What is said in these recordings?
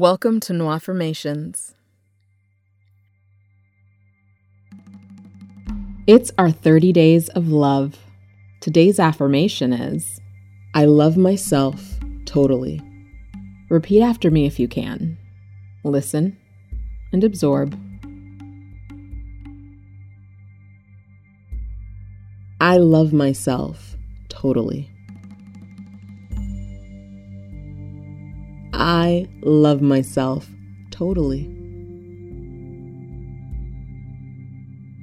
Welcome to No Affirmations. It's our 30 days of love. Today's affirmation is I love myself totally. Repeat after me if you can. Listen and absorb. I love myself totally. I love myself totally.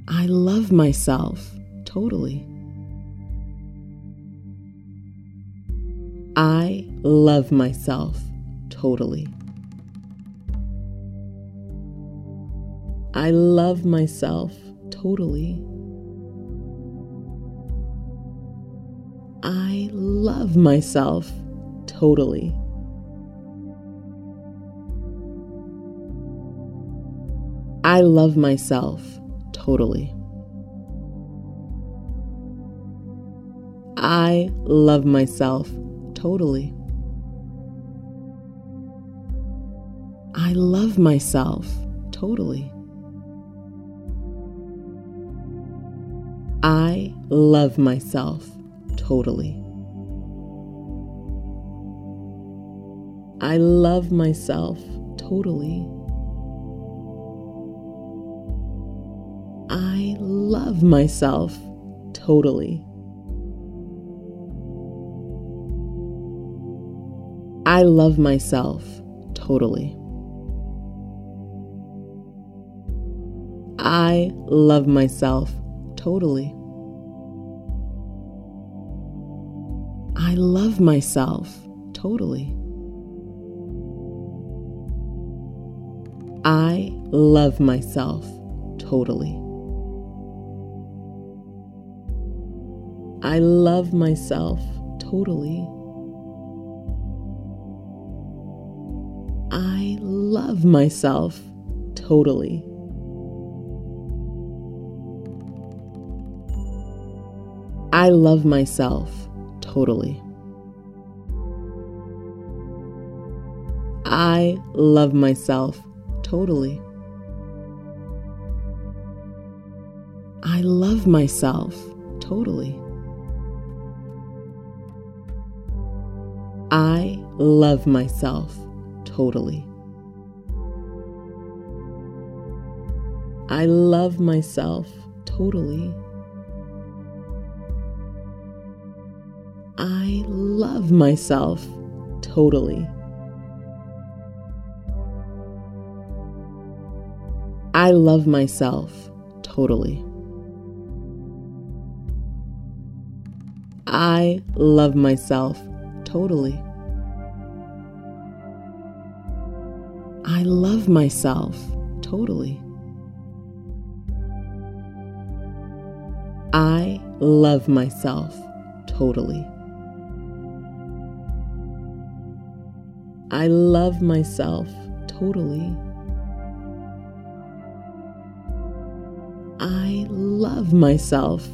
I love myself totally. I love myself totally. I love myself totally. I love myself totally. I love myself totally. I love myself totally. I love myself totally. I love myself totally. I love myself totally. I love myself totally. I love myself totally. I love myself totally. I love myself totally. I love myself totally. I love myself totally. I love myself totally. I love myself totally. I love myself totally. I love myself totally. I love myself totally. I love myself totally. I love myself totally. I love myself totally. I love myself totally. I love myself totally. I love myself totally. I love myself totally. I love myself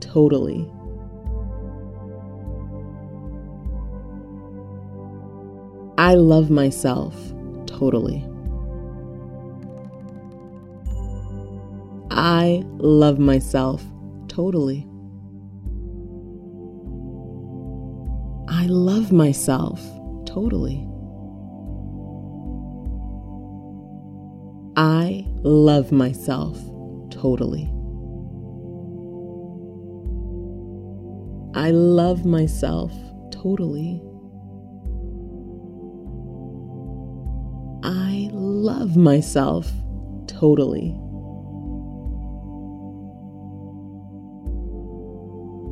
totally. I love myself totally. I love myself totally. I love myself totally. I love myself totally. I love myself totally. I love myself totally.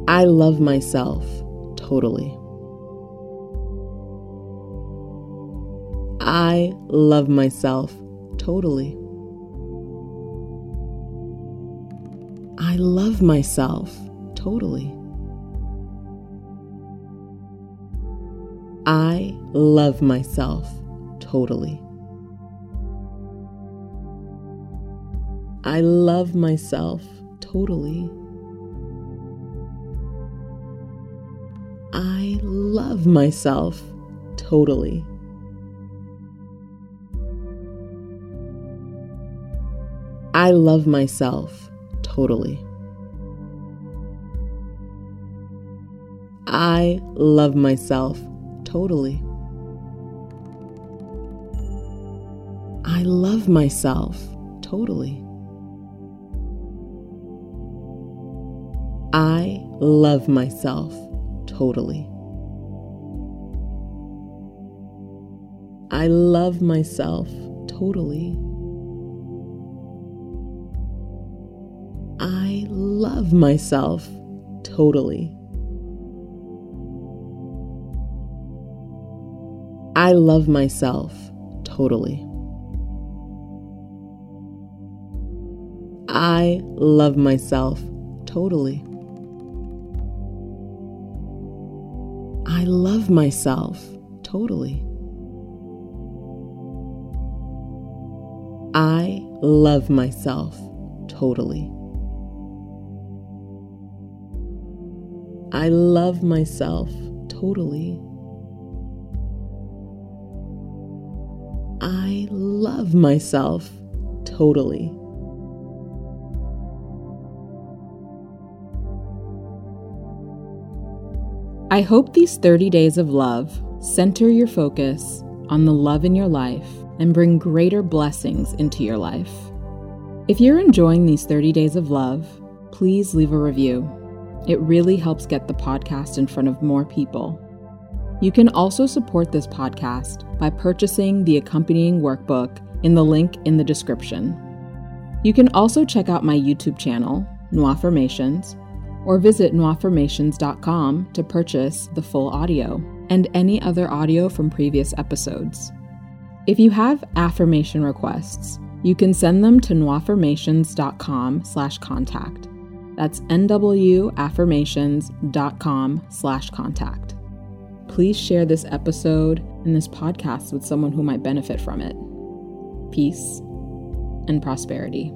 I love myself totally. I love myself totally. I love myself totally. I love myself totally. I love myself totally. I love myself totally. I love myself totally. I love myself totally. I love myself totally. I love myself totally. I love myself totally. I love myself totally. I love myself totally. I love myself totally. I love myself totally. I love myself totally. I love myself totally. I love myself totally. I hope these 30 days of love center your focus on the love in your life and bring greater blessings into your life. If you're enjoying these 30 days of love, please leave a review. It really helps get the podcast in front of more people. You can also support this podcast by purchasing the accompanying workbook in the link in the description. You can also check out my YouTube channel, Noirformations, or visit noirformations.com to purchase the full audio and any other audio from previous episodes. If you have affirmation requests, you can send them to noirformations.com slash contact. That's nwaffirmations.com slash contact. Please share this episode and this podcast with someone who might benefit from it. Peace and prosperity.